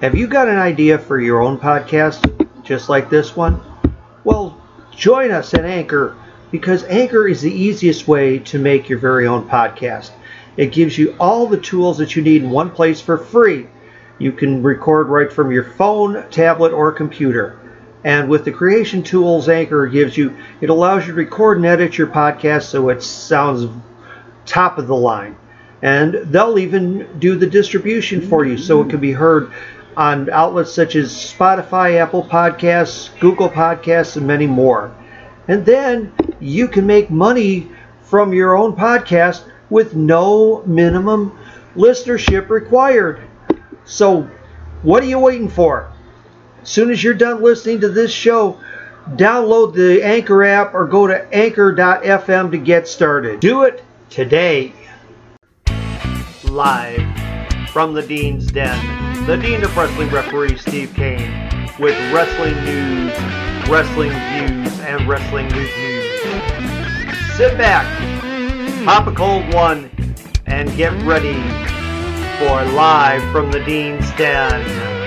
Have you got an idea for your own podcast, just like this one? Well, join us at Anchor because Anchor is the easiest way to make your very own podcast. It gives you all the tools that you need in one place for free. You can record right from your phone, tablet, or computer. And with the creation tools Anchor gives you, it allows you to record and edit your podcast so it sounds top of the line. And they'll even do the distribution for you so it can be heard on outlets such as Spotify, Apple Podcasts, Google Podcasts, and many more. And then you can make money from your own podcast with no minimum listenership required. So, what are you waiting for? As soon as you're done listening to this show, download the Anchor app or go to anchor.fm to get started. Do it today. Live from the Dean's Den, the Dean of Wrestling referee Steve Kane with wrestling news, wrestling views, and wrestling reviews. Sit back, pop a cold one, and get ready for Live from the Dean's Den.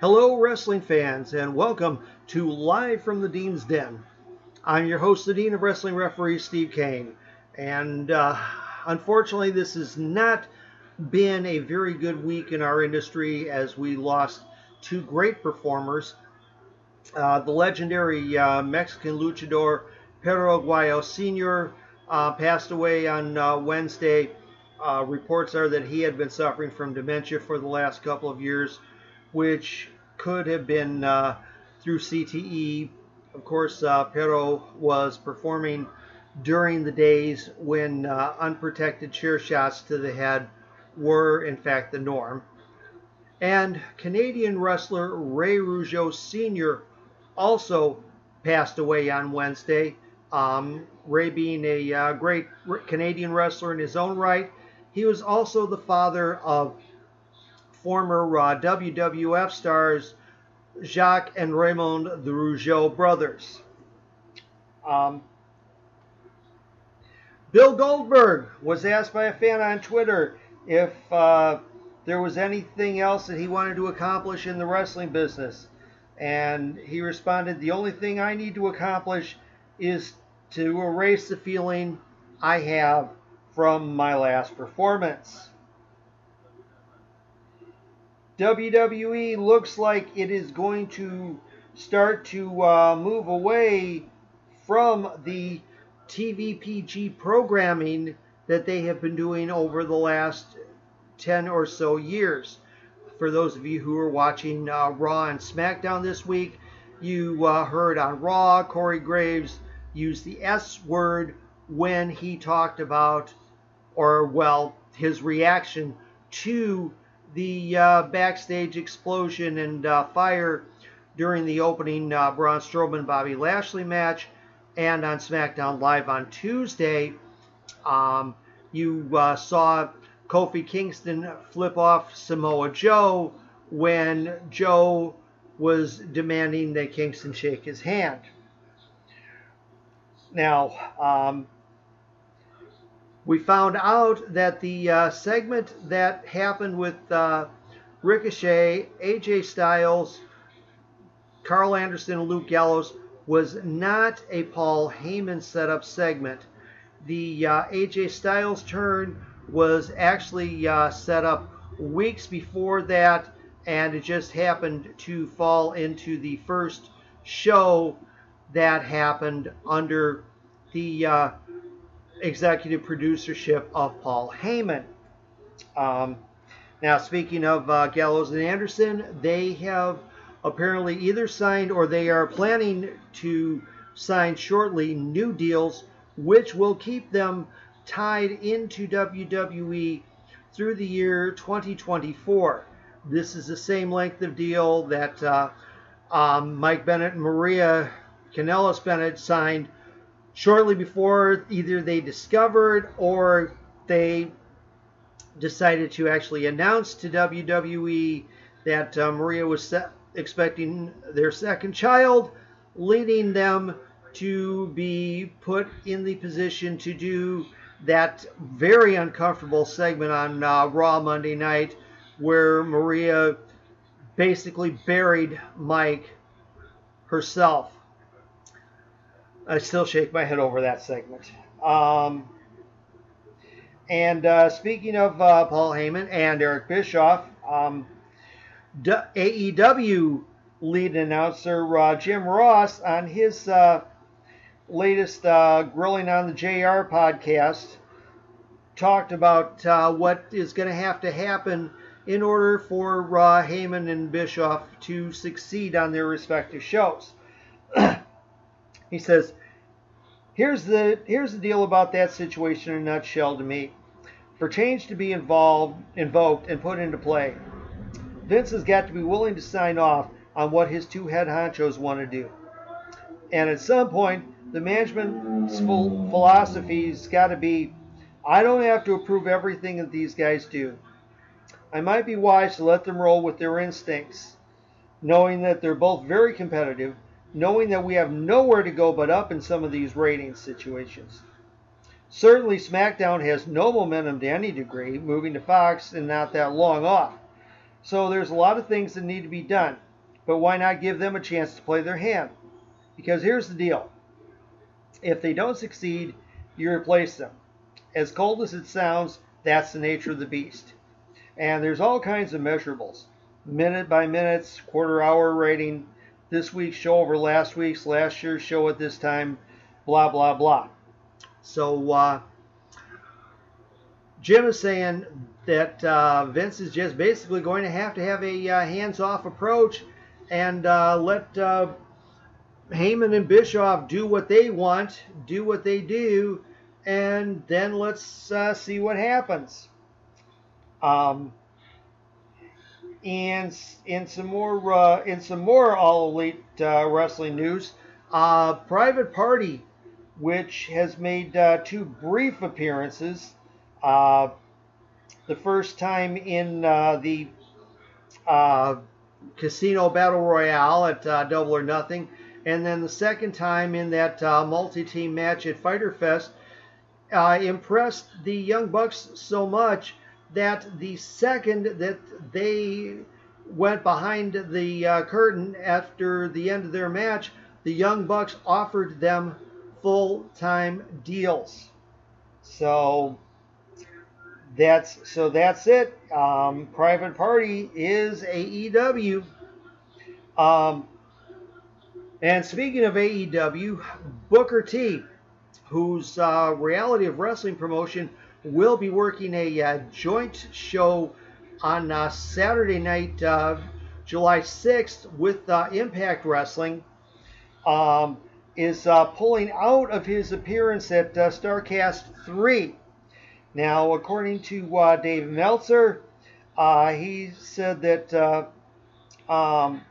Hello, wrestling fans, and welcome to Live from the Dean's Den. I'm your host, the Dean of Wrestling Referee, Steve Kane. And uh, unfortunately, this has not been a very good week in our industry as we lost two great performers. Uh, the legendary uh, Mexican luchador Perro Aguayo Sr. Uh, passed away on uh, Wednesday. Uh, reports are that he had been suffering from dementia for the last couple of years which could have been uh, through CTE. Of course, uh, Perro was performing during the days when uh, unprotected chair shots to the head were, in fact, the norm. And Canadian wrestler Ray Rougeau Sr. also passed away on Wednesday. Um, Ray being a uh, great Canadian wrestler in his own right, he was also the father of former uh, WWF stars Jacques and Raymond the Rougeau brothers. Um, Bill Goldberg was asked by a fan on Twitter if uh, there was anything else that he wanted to accomplish in the wrestling business. And he responded, The only thing I need to accomplish is to erase the feeling I have from my last performance. WWE looks like it is going to start to uh, move away from the TVPG programming that they have been doing over the last 10 or so years. For those of you who are watching uh, Raw and SmackDown this week, you uh, heard on Raw Corey Graves use the S word when he talked about, or well, his reaction to the uh, backstage explosion and uh, fire during the opening uh, Braun Strowman Bobby Lashley match, and on SmackDown Live on Tuesday, um, you uh, saw Kofi Kingston flip off Samoa Joe when Joe was demanding that Kingston shake his hand. Now, um, we found out that the uh, segment that happened with uh, Ricochet, AJ Styles, Karl Anderson, and Luke Gallows was not a Paul Heyman setup segment. The uh, AJ Styles turn was actually uh, set up weeks before that, and it just happened to fall into the first show that happened under the uh, executive producership of Paul Heyman. Um, now, speaking of uh, Gallows and Anderson, they have apparently either signed or they are planning to sign shortly new deals, which will keep them tied into WWE through the year 2024. This is the same length of deal that uh, um, Mike Bennett and Maria Kanellis Bennett signed shortly before either they discovered or they decided to actually announce to WWE that uh, Maria was set, expecting their second child, leading them to be put in the position to do that very uncomfortable segment on uh, Raw Monday night where Maria basically buried Mike herself. I still shake my head over that segment. Um, and uh, speaking of uh, Paul Heyman and Eric Bischoff, um, AEW lead announcer uh, Jim Ross on his uh, latest uh, Grilling on the JR podcast talked about uh, what is going to have to happen in order for uh, Heyman and Bischoff to succeed on their respective shows. he says, "Here's the here's the deal about that situation in a nutshell to me. For change to be involved, invoked, and put into play, Vince has got to be willing to sign off on what his two head honchos want to do. And at some point, the management's philosophy's got to be I don't have to approve everything that these guys do. I might be wise to let them roll with their instincts, knowing that they're both very competitive, knowing that we have nowhere to go but up in some of these rating situations. Certainly, SmackDown has no momentum to any degree, moving to Fox and not that long off. So there's a lot of things that need to be done, but why not give them a chance to play their hand? Because here's the deal if they don't succeed, you replace them. As cold as it sounds, that's the nature of the beast. And there's all kinds of measurables minute by minutes, quarter hour rating, this week's show over last week's, last year's show at this time, blah, blah, blah. So, uh, Jim is saying that uh, Vince is just basically going to have to have a uh, hands off approach and uh, let uh, Heyman and Bischoff do what they want, do what they do, and then let's uh, see what happens. Um, and in some more uh, some more all elite uh, wrestling news, uh, Private Party, which has made uh, two brief appearances, uh, the first time in the Casino Battle Royale at Double or Nothing, and then the second time in that multi-team match at Fyter Fest uh, impressed the Young Bucks so much that the second that they went behind the uh, curtain after the end of their match, the Young Bucks offered them full time deals. So that's so that's it. Um, Private Party is AEW. Um, and speaking of AEW, Booker T whose uh, reality of wrestling promotion will be working a uh, joint show on uh, Saturday night, uh, July 6th, with uh, Impact Wrestling, um, is uh, pulling out of his appearance at Starcast 3. Now, according to Dave Meltzer, he said that um,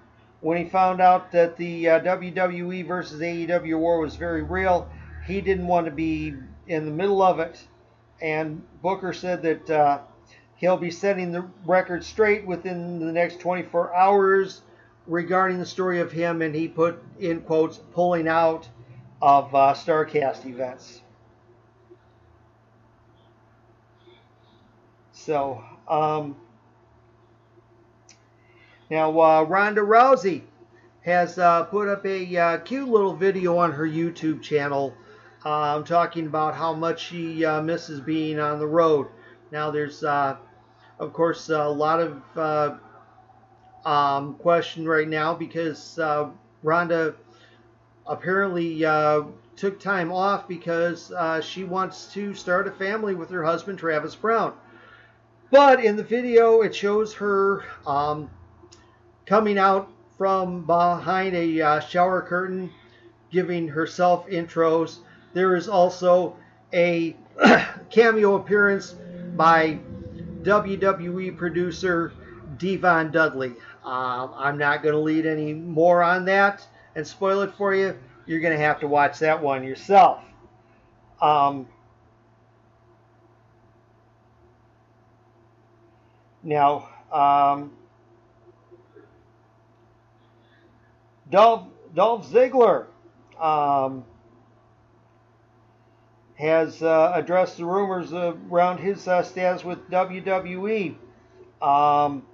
when he found out that the WWE versus AEW war was very real, he didn't want to be in the middle of it. And Booker said that uh, he'll be setting the record straight within the next 24 hours regarding the story of him, and he put in quotes pulling out of uh, Starcast events. So um, now uh, Ronda Rousey has uh, put up a uh, cute little video on her YouTube channel um, talking about how much she uh, misses being on the road. Now, there's, uh, of course, a lot of uh, um, question right now because uh, Ronda apparently uh, took time off because uh, she wants to start a family with her husband, Travis Browne. But in the video, it shows her um, coming out from behind a shower curtain, giving herself intros there is also a cameo appearance by WWE producer D-Von Dudley. Um, I'm not going to lead any more on that and spoil it for you. You're going to have to watch that one yourself. Um, now, um, Dolph, Dolph Ziggler um, has uh, addressed the rumors around his uh, status with WWE. Um,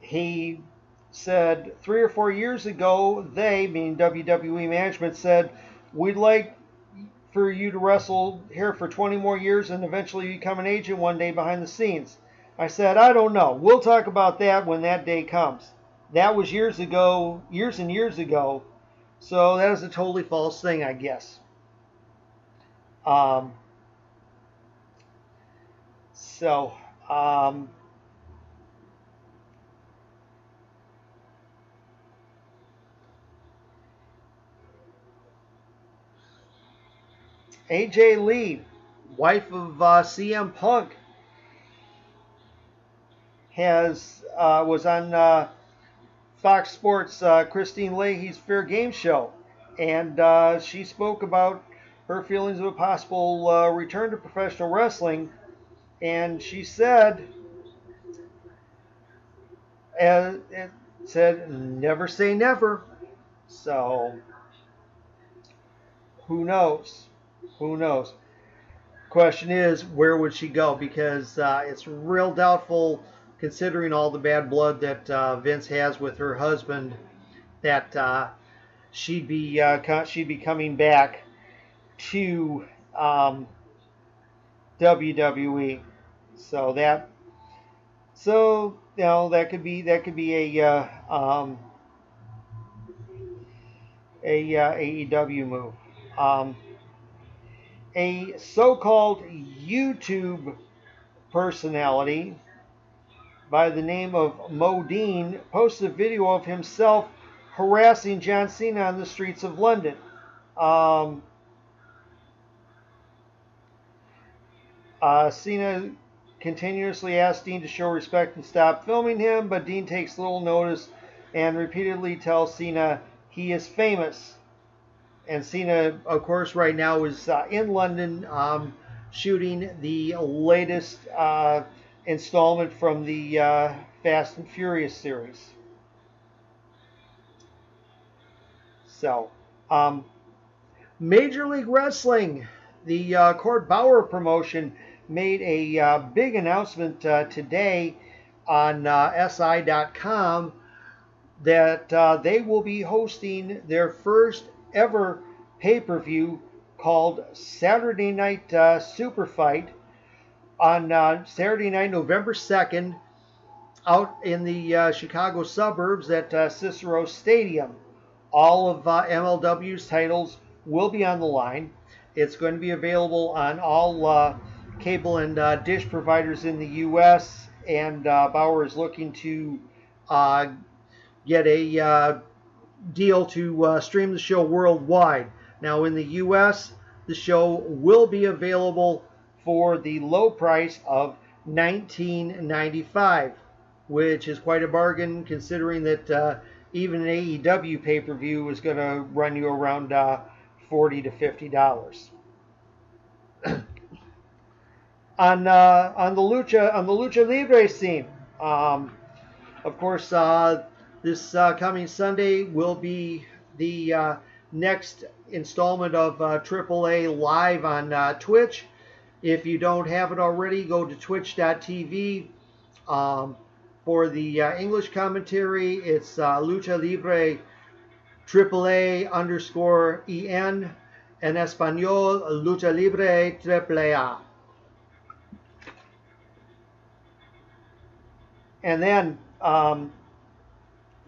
he said three or four years ago, they, meaning WWE management, said, We'd like for you to wrestle here for 20 more years and eventually become an agent one day behind the scenes. I said, I don't know. We'll talk about that when that day comes. That was years ago, years and years ago. So that is a totally false thing, I guess. Um, so, um, AJ Lee, wife of uh, CM Punk, has uh, was on uh, Fox Sports uh, Kristine Leahy's Fair Game show, and uh, she spoke about her feelings of a possible uh, return to professional wrestling, and she said, and, and said, never say never. So, who knows? Who knows? Question is, where would she go? Because uh, it's real doubtful, considering all the bad blood that uh, Vince has with her husband, that uh, she'd be uh, she'd be coming back to um, WWE. So that so you know that could be that could be a uh, um, a uh, AEW move. Um, a so-called YouTube personality by the name of Modine posted a video of himself harassing John Cena on the streets of London. Um, uh, Cena continuously asks Dean to show respect and stop filming him, but Dean takes little notice and repeatedly tells Cena he is famous and Cena, of course, right now is uh, in London um, shooting the latest uh, installment from the uh, Fast and Furious series. So, um, Major League Wrestling, the uh, Court Bauer promotion, made a uh, big announcement uh, today on SI.com that they will be hosting their first ever pay per view called Saturday Night uh, Super Fight on uh, Saturday night, November 2nd, out in the uh, Chicago suburbs at uh, Cicero Stadium. All of uh, MLW's titles will be on the line. It's going to be available on all uh, cable and dish providers in the U.S., and Bauer is looking to get a deal to uh, stream the show worldwide. Now, in the U.S., the show will be available for the low price of $19.95, which is quite a bargain considering that uh, even an AEW pay-per-view is going to run you around uh, 40 to 50 dollars. on uh, on the lucha on the lucha libre scene, um, of course, uh, this uh, coming Sunday will be the uh, next installment of AAA live on Twitch. If you don't have it already, go to twitch.tv. Um, for the uh, English commentary, it's uh, Lucha Libre AAA underscore EN. En Espanol, Lucha Libre AAA. And then um,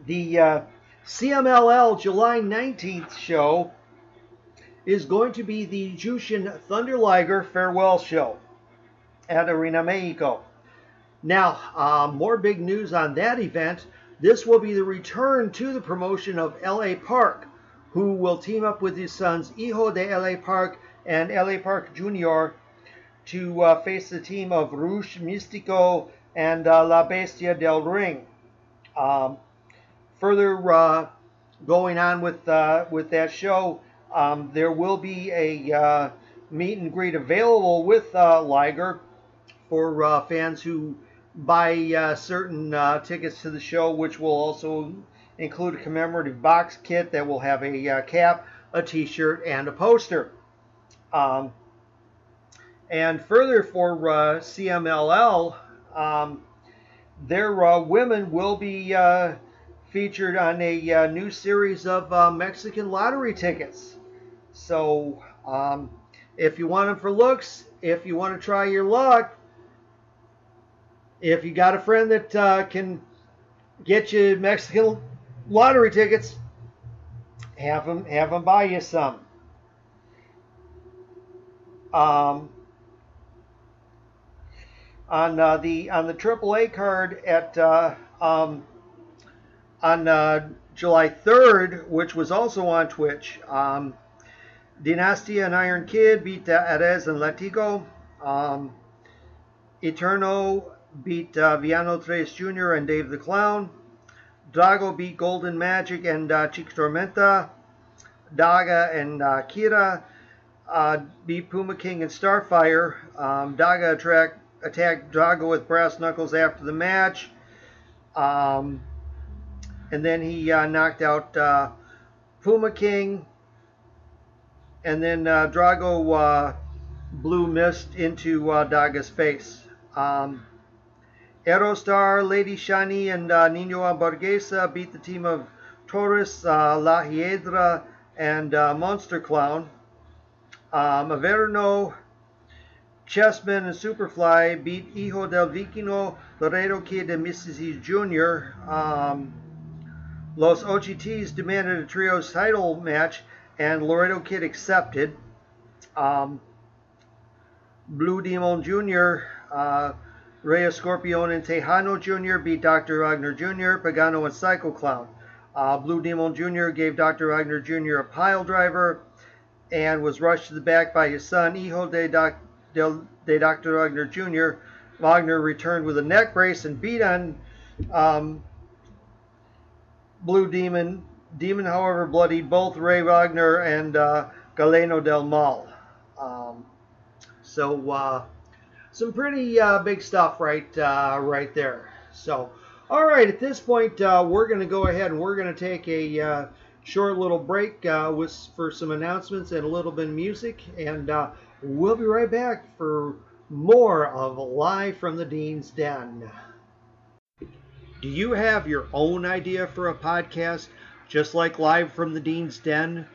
the uh, CMLL July 19th show is going to be the Jushin Thunder Liger farewell show at Arena Mexico. Now, uh, more big news on that event. This will be the return to the promotion of LA Park, who will team up with his sons Hijo de LA Park and LA Park Jr. to uh, face the team of Rush Mistico and uh, La Bestia del Ring. Um, further uh, going on with uh, with that show, um, there will be a uh, meet and greet available with uh, Liger for uh, fans who buy uh, certain uh, tickets to the show, which will also include a commemorative box kit that will have a uh, cap, a T-shirt, and a poster. Um, and further for CMLL, um, their women will be featured on a new series of Mexican lottery tickets. So um, if you want them for looks, if you want to try your luck, if you got a friend that uh, can get you Mexican lottery tickets, have them have them buy you some. Um, on uh, the on the AAA card at uh, um, on uh, July 3rd, which was also on Twitch. Um, Dinastia and Iron Kid beat uh, Arez and Latigo. Um, Eterno beat uh, Villano Tres Jr. and Dave the Clown. Drago beat Golden Magic and uh, Chica Tormenta. Daga and uh, Keyra uh, beat Puma King and Starfire. Um, Daga attract, attacked Drago with brass knuckles after the match. Um, and then he uh, knocked out uh, Puma King. And then uh, Drago uh, blew mist into uh, Daga's face. Um, Aerostar, Lady Shani, and uh, Nino Hamburguesa beat the team of Taurus, uh, La Hiedra, and uh, Monster Clown. Um, Averno, Chessman, and Superfly beat Hijo del Vikingo, Laredo Kid, and Myzteziz Jr. Um, Los OGTs demanded a trios title match, and Laredo Kid accepted. Um, Blue Demon Jr., uh, Rey Scorpion and Tejano Jr. beat Dr. Wagner Jr., Pagano and Psycho Clown. Uh, Blue Demon Jr. gave Dr. Wagner Jr. a pile driver and was rushed to the back by his son, Hijo de, doc, de, de Dr. Wagner Jr. Wagner returned with a neck brace and beat on um, Blue Demon. Demon, however, bloodied both Ray Wagner and uh, Galeno del Mal. Um, so, uh, some pretty uh, big stuff right, uh, right there. So, all right, at this point, uh, we're going to go ahead and we're going to take a uh, short little break with for some announcements and a little bit of music, and we'll be right back for more of Live from the Dean's Den. Do you have your own idea for a podcast, just like Live from the Dean's Den,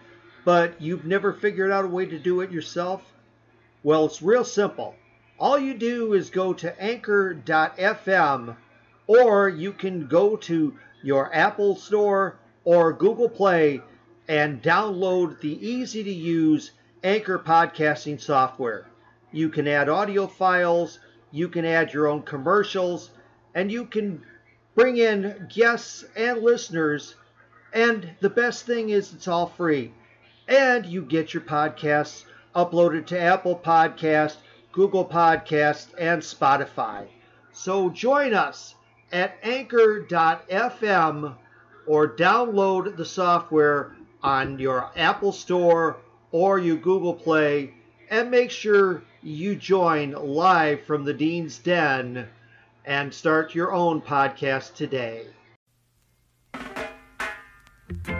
but you've never figured out a way to do it yourself? Well, it's real simple. All you do is go to anchor.fm or you can go to your Apple Store or Google Play and download the easy to use Anchor podcasting software. You can add audio files, you can add your own commercials, and you can bring in guests and listeners. And the best thing is it's all free. And you get your podcasts uploaded to Apple Podcast, Google Podcast, and Spotify. So join us at anchor.fm or download the software on your Apple Store or your Google Play and make sure you join live from the Dean's Den and start your own podcast today. Thank you.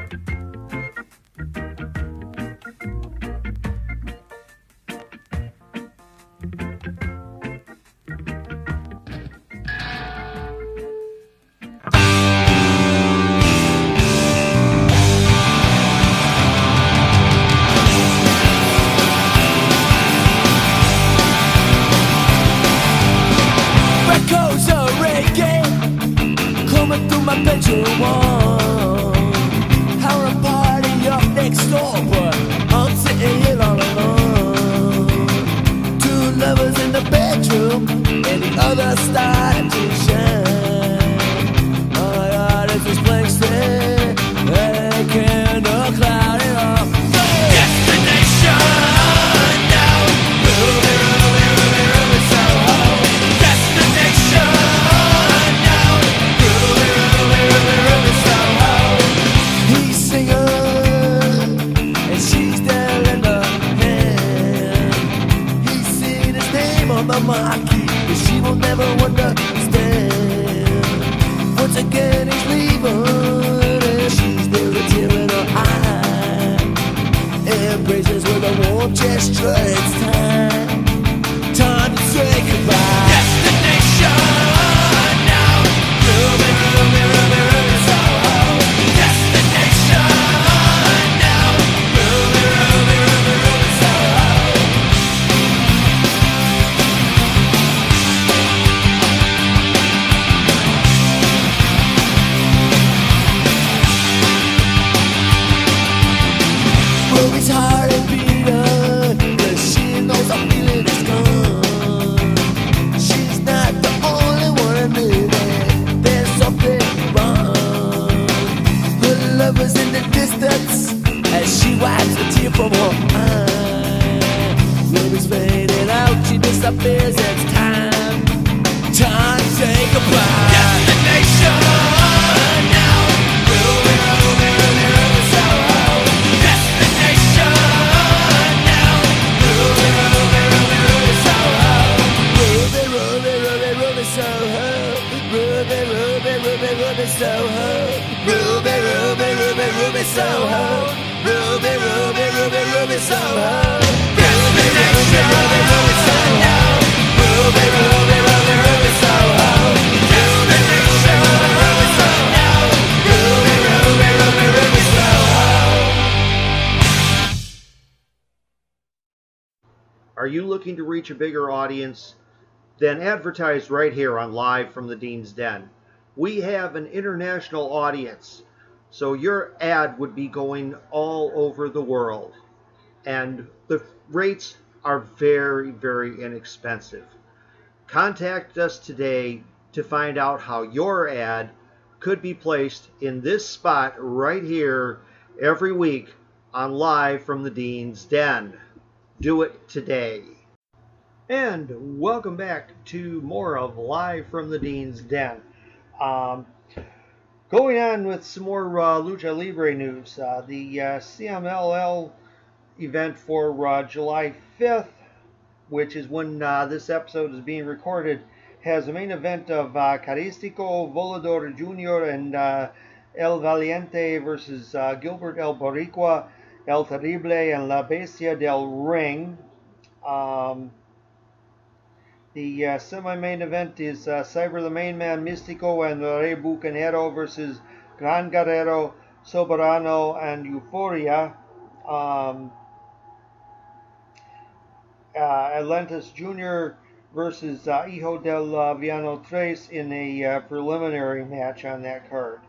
You looking to reach a bigger audience? Then advertise right here on Live from the Dean's Den. We have an international audience, so your ad would be going all over the world. And the rates are very, very inexpensive. Contact us today to find out how your ad could be placed in this spot right here every week on Live from the Dean's Den. Do it today. And welcome back to more of Live from the Dean's Den. Um, going on with some more uh, Lucha Libre news. Uh, the uh, CMLL event for uh, July 5th, which is when uh, this episode is being recorded, has a main event of uh, Caristico, Volador Jr., and El Valiente versus Gilbert El Boricua, El Terrible, and La Bestia del Ring. Um, the uh, semi-main event is uh, Cyber the Main Man Mistico and Rey Bucanero versus Gran Guerrero, Soberano, and Euforia. Um, uh, Atlantis Jr. versus uh, Hijo del uh, Villano Tres in a uh, preliminary match on that card.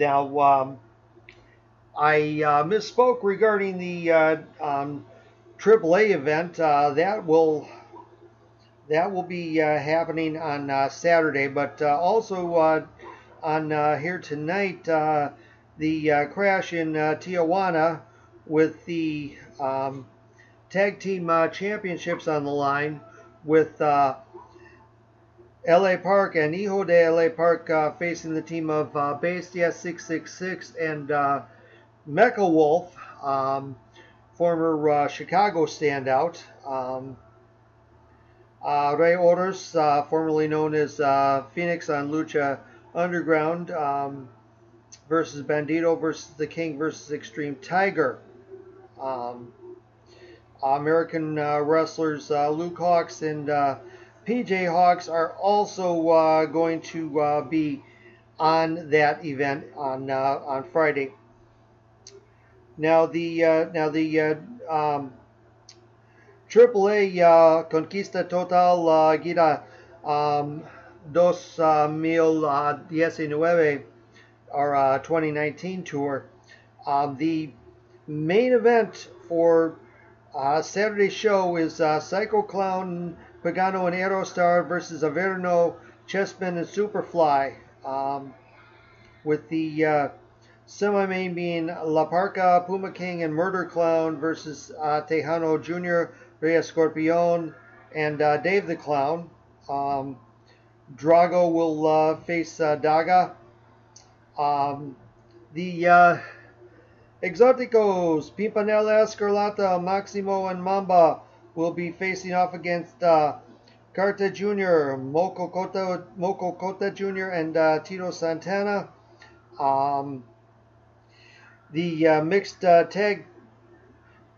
Now, um, I uh, misspoke regarding the uh, um, AAA event. Uh, that will that will be uh, happening on uh, Saturday, but uh, also on here tonight, the crash in Tijuana with the um, tag team championships on the line with LA Park and Hijo de LA Park facing the team of Bestia 666 and Mecha Wolf, um, former uh, Chicago standout. Um, uh, Ray Otis, uh, formerly known as uh, Phoenix on Lucha Underground, um, versus Bandido versus the King versus Extreme Tiger. Um, American uh, wrestlers uh, Luke Hawx and PJ Hawx are also going to be on that event on on Friday. Now the uh, now the uh, um, AAA uh, Conquista Total uh, Gira um, uh, Mil uh, Diecinueve, our uh, 2019 tour. Um, the main event for uh, Saturday's show is uh, Psycho Clown, Pagano, and Aerostar versus Averno, Chessman, and Superfly. Um, with the uh, semi-main being La Parca, Puma King, and Murder Clown versus uh, Tejano Jr., Rey Escorpion, and uh, Dave the Clown. Um, Drago will uh, face uh, Daga. Um, the uh, Exoticos, Pimpinela, Escarlata, Maximo, and Mamba will be facing off against uh, Carta Jr., Moco Cota, Cota Jr., and Tito Santana. Um, the uh, mixed uh, tag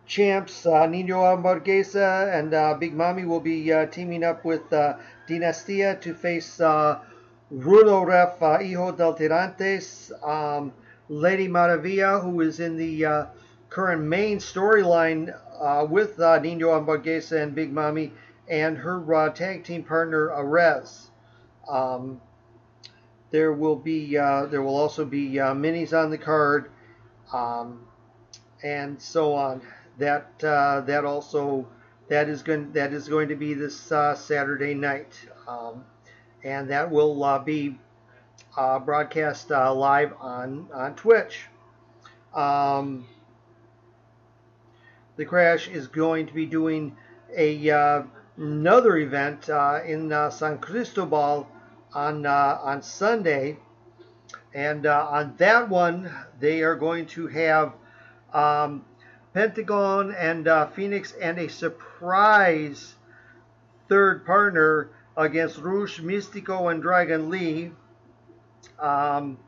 champs, uh, Nino Hamburguesa and uh, Big Mommy will be teaming up with Dinastia to face Rudo Ref Hijo del Tirantes, um, Lady Maravilla, who is in the current main storyline with Nino Hamburguesa and Big Mommy, and her tag team partner Arez. Um, there will be uh, there will also be uh, minis on the card, um, and so on. That uh, that also that is going that is going to be this uh, Saturday night, um, and that will uh, be uh, broadcast uh, live on on Twitch. Um, the Crash is going to be doing a uh, another event in San Cristobal on on Sunday, and uh, on that one they are going to have um, Pentagon and uh, Phoenix and a surprise third partner against Rouge Mistico and Dragon Lee. Um,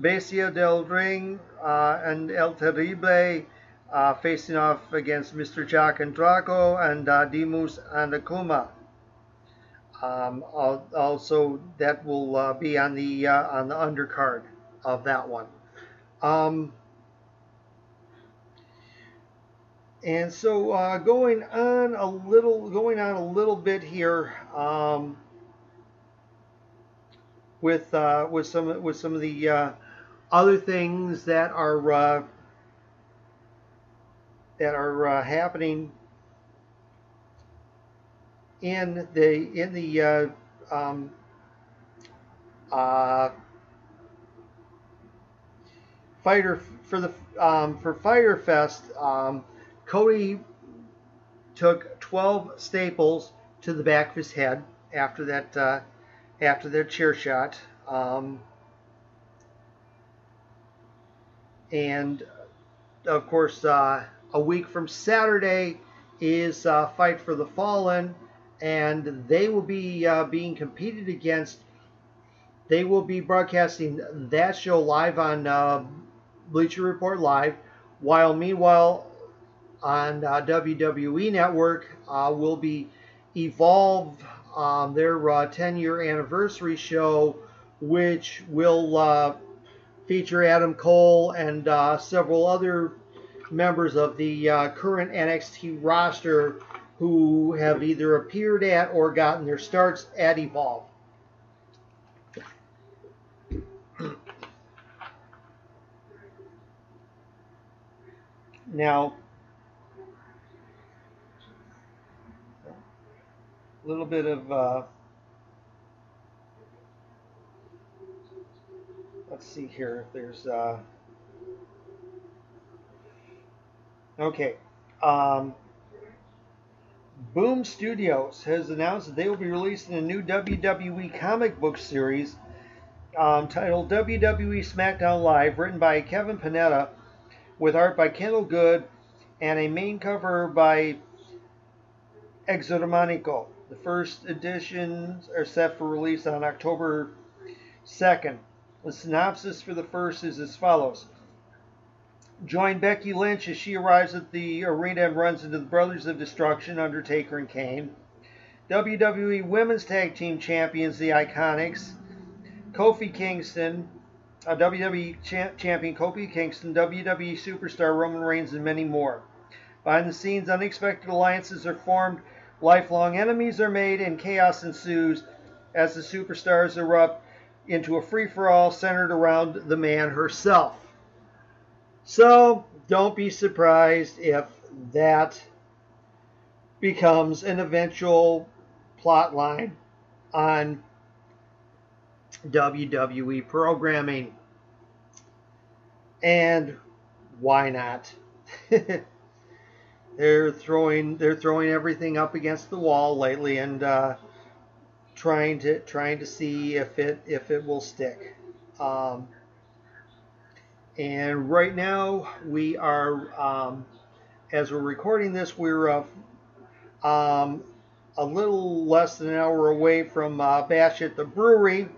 del Ring uh, and El Terrible uh, facing off against Mr. Jack and Draco and uh, Demus and Akuma. Um, also, that will uh, be on the uh, on the undercard of that one. Um, and so uh, going on a little, going on a little bit here um, with uh, with some with some of the uh, other things that are uh, that are happening in the in the uh, um, uh, fighter for the um, for Fyter Fest. Um, Cody took 12 staples to the back of his head after that uh, after their chair shot. Um, and of course, uh, a week from Saturday is uh, Fight for the Fallen and they will be uh, being competed against. They will be broadcasting that show live on uh, Bleacher Report Live, while meanwhile on uh, WWE Network uh, will be Evolve, um, their 10 uh, year anniversary show, which will uh, feature Adam Cole and several other members of the current NXT roster who have either appeared at or gotten their starts at Evolve. Now, a little bit of uh, let's see here if there's uh, okay um, Boom Studios has announced that they will be releasing a new WWE comic book series um, titled WWE SmackDown Live, written by Kevin Panetta, with art by Kendall Goode, and a main cover by Xermanico. The first editions are set for release on October 2nd. The synopsis for the first is as follows. Join Becky Lynch as she arrives at the arena and runs into the Brothers of Destruction, Undertaker and Kane. WWE Women's Tag Team Champions, the Iconics. Kofi Kingston, uh, WWE cha- Champion Kofi Kingston, WWE Superstar Roman Reigns, and many more. Behind the scenes, unexpected alliances are formed, lifelong enemies are made, and chaos ensues as the superstars erupt into a free for all centered around the man herself. So don't be surprised if that becomes an eventual plot line on WWE programming. And why not? they're throwing they're throwing everything up against the wall lately and uh, trying to trying to see if it if it will stick. Um, and right now we are, um, as we're recording this, we're uh, um, a little less than an hour away from uh, Bash at the Brewery.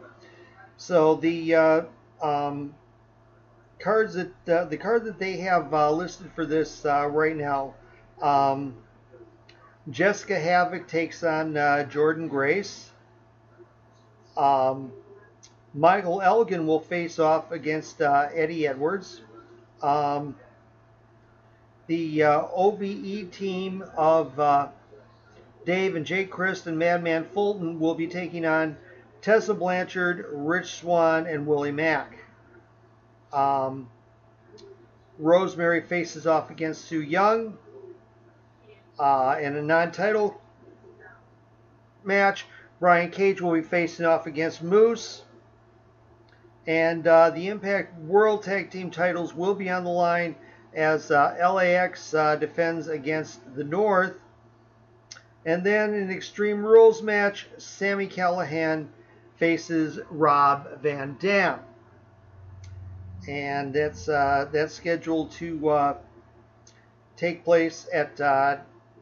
So the uh, um, cards that uh, the card that they have uh, listed for this uh, right now, um, Jessica Havoc takes on Jordan Grace. Um, Michael Elgin will face off against uh, Eddie Edwards. Um, the uh, OVE team of uh, Dave and Jake Crist and Madman Fulton will be taking on Tessa Blanchard, Rich Swann, and Willie Mack. Um, Rosemary faces off against Su Yung Uh, in a non-title match, Brian Cage will be facing off against Moose. And uh, the Impact World Tag Team titles will be on the line as uh, LAX uh, defends against the North. And then in Extreme Rules match, Sami Callihan faces Rob Van Dam. And that's uh, that's scheduled to uh, take place at uh,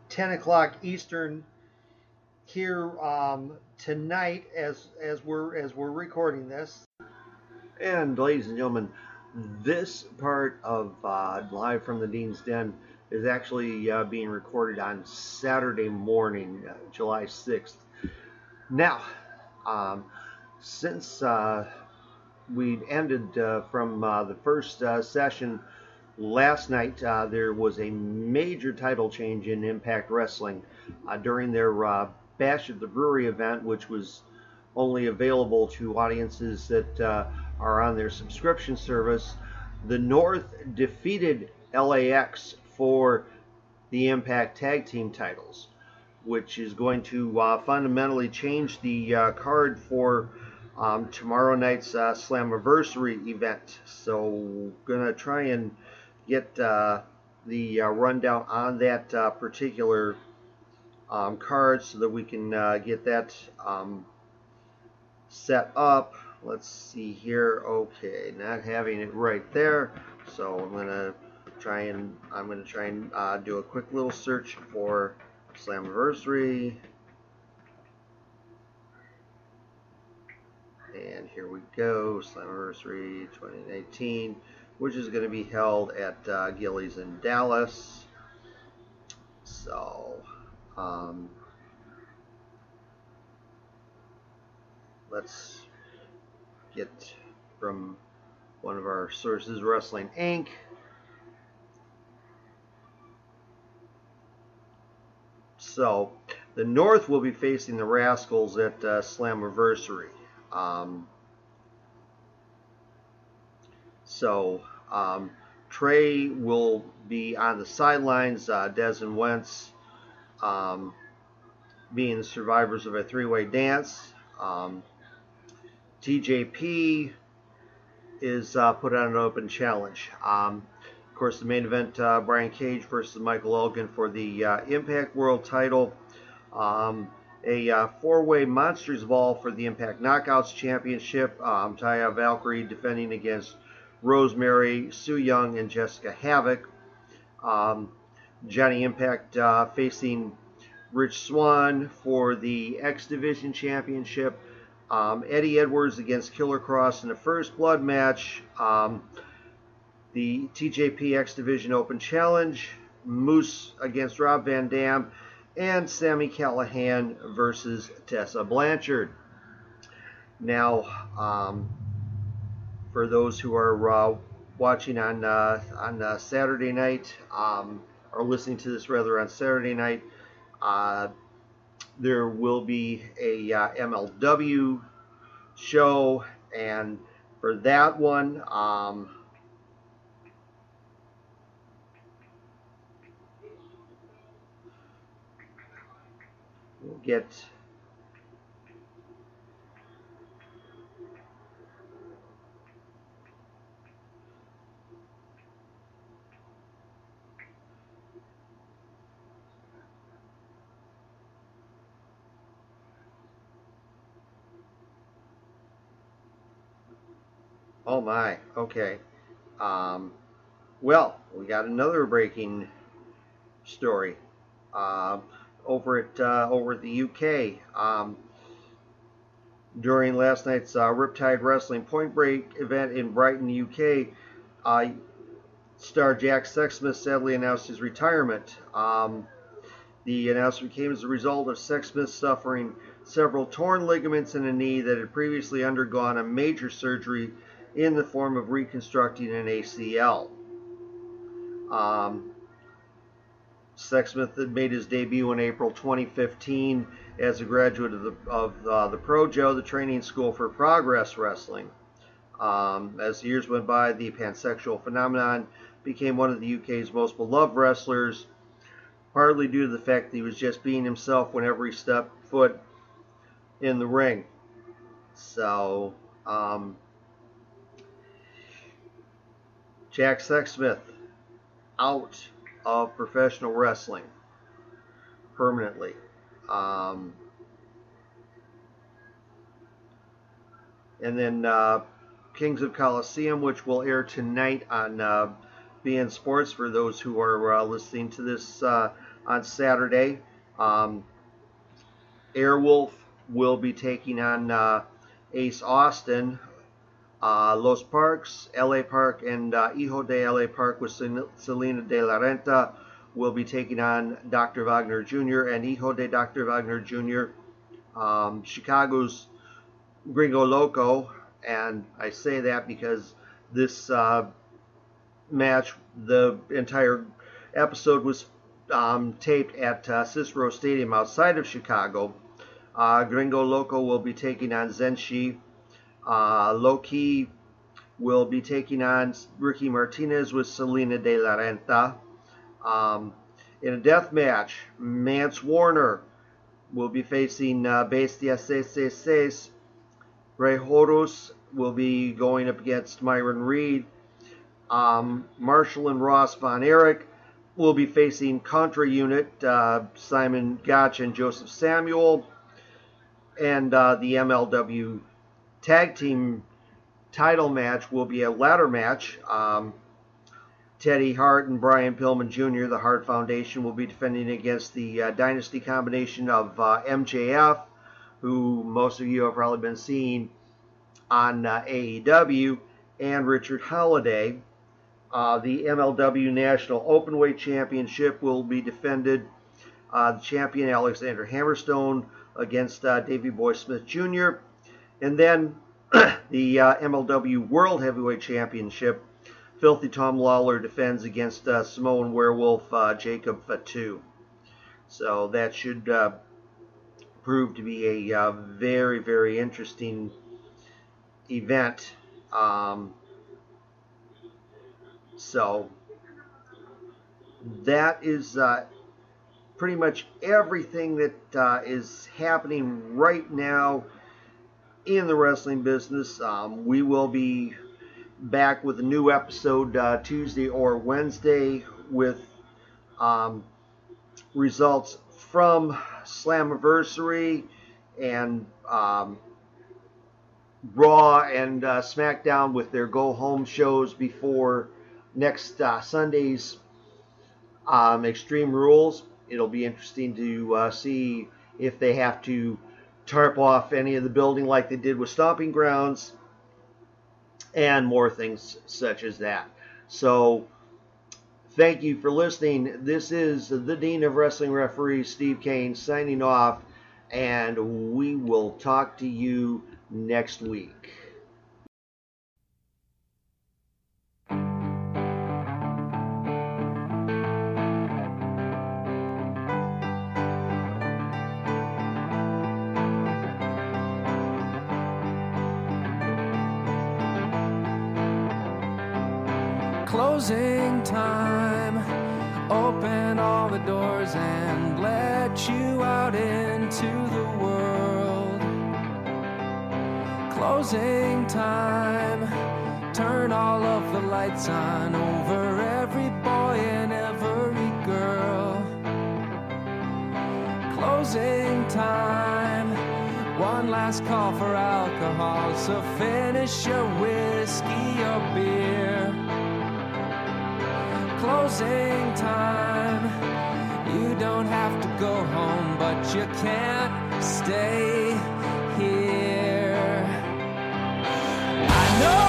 10 o'clock Eastern here um, tonight as as we're as we're recording this. And ladies and gentlemen, this part of uh, Live from the Dean's Den is actually uh, being recorded on Saturday morning, uh, July 6th. Now, um, since uh, we ended uh, from uh, the first session last night, there was a major title change in Impact Wrestling during their Bash at the Brewery event, which was only available to audiences that are on their subscription service. The North defeated LAX for the Impact Tag Team titles, which is going to uh, fundamentally change the uh, card for um, tomorrow night's uh, Slammiversary event. So, gonna try and get uh, the uh, rundown on that uh, particular um, card so that we can uh, get that um, set up. Let's see here. Okay, not having it right there. So I'm gonna try and I'm gonna try and uh, do a quick little search for Slammiversary. And here we go, Slammiversary 2019, which is going to be held at uh, Gilley's in Dallas. So, um, let's get from one of our sources, Wrestling Inc. So, the North will be facing the Rascals at uh, Slammiversary. Um, so, um, Trey will be on the sidelines. Uh, Dez and Wentz um, being survivors of a three-way dance. Um, TJP is uh, put on an open challenge. Um, of course, the main event, uh, Brian Cage versus Michael Elgin for the uh, Impact World title. Um, a uh, four-way Monsters Ball for the Impact Knockouts Championship. Um, Taya Valkyrie defending against Rosemary, Su Yung, and Jessicka Havok. Um, Johnny Impact uh, facing Rich Swann for the X Division Championship. Um, Eddie Edwards against Killer Kross in the first blood match. Um, the TJP X Division Open Challenge. Moose against Rob Van Dam. And Sami Callihan versus Tessa Blanchard. Now, um, for those who are uh, watching on uh, on uh, Saturday night, um, or listening to this rather on Saturday night, uh, there will be a uh, MLW show, and for that one, um, we'll get Oh my, okay. Um, well, we got another breaking story uh, over at uh, over at the UK. Um, during last night's uh, Riptide Wrestling Point Break event in Brighton, UK, uh, star Jack Sexsmith sadly announced his retirement. Um, the announcement came as a result of Sexsmith suffering several torn ligaments in a knee that had previously undergone a major surgery in the form of reconstructing an ACL. Um, Sexsmith made his debut in April 2015 as a graduate of the, of, uh, the Projo, the training school for progress wrestling. Um, as years went by, the pansexual phenomenon became one of the UK's most beloved wrestlers, partly due to the fact that he was just being himself whenever he stepped foot in the ring. So, um, Jack Sexsmith out of professional wrestling permanently. Um, and then uh, Kings of Colosseum, which will air tonight on uh, beIN Sports for those who are uh, listening to this uh, on Saturday. Um, Airwolf will be taking on uh, Ace Austin Uh, Los Parks, LA Park, and uh, Hijo de LA Park with Salina de la Renta will be taking on Dr. Wagner Jr. and Hijo de Dr. Wagner Jr. Um, Chicago's Gringo Loco, and I say that because this uh, match, the entire episode was um, taped at uh, Cicero Stadium outside of Chicago. Uh, Gringo Loco will be taking on Zenshi. Uh, Loki will be taking on Ricky Martinez with Salina de la Renta. Um, in a death match, Mance Warner will be facing uh, Bestia 666. Rey Horus will be going up against Myron Reed. Um, Marshall and Ross Von Erich will be facing Contra Unit, uh, Simon Gotch and Joseph Samuel. And uh, the MLW Tag Team title match will be a ladder match. Um, Teddy Hart and Brian Pillman Jr., the Hart Foundation, will be defending against the uh, Dynasty combination of uh, MJF, who most of you have probably been seeing on uh, AEW, and Richard Holliday. Uh, the MLW National Openweight Championship will be defended. Uh, the champion Alexander Hammerstone against uh, Davey Boy Smith Jr. And then the MLW World Heavyweight Championship Filthy Tom Lawler defends against uh, Samoan Werewolf uh, Jacob Fatu. So that should uh, prove to be a uh, very, very interesting event. Um, so that is uh, pretty much everything that uh, is happening right now in the wrestling business. Um, we will be back with a new episode uh, Tuesday or Wednesday with um, results from Slammiversary and um, Raw and uh, SmackDown with their go home shows before next uh, Sunday's um, Extreme Rules. It'll be interesting to uh, see if they have to tarp off any of the building like they did with Stomping Grounds and more things such as that. So, thank you for listening. This is the Dean of Wrestling Referees, Steve Kane, signing off, and we will talk to you next week. Closing time. Open all the doors and let you out into the world. Closing time. Turn all of the lights on over every boy and every girl. Closing time. One last call for alcohol, so finish your whiskey or beer closing time. You don't have to go home, but you can't stay here. I know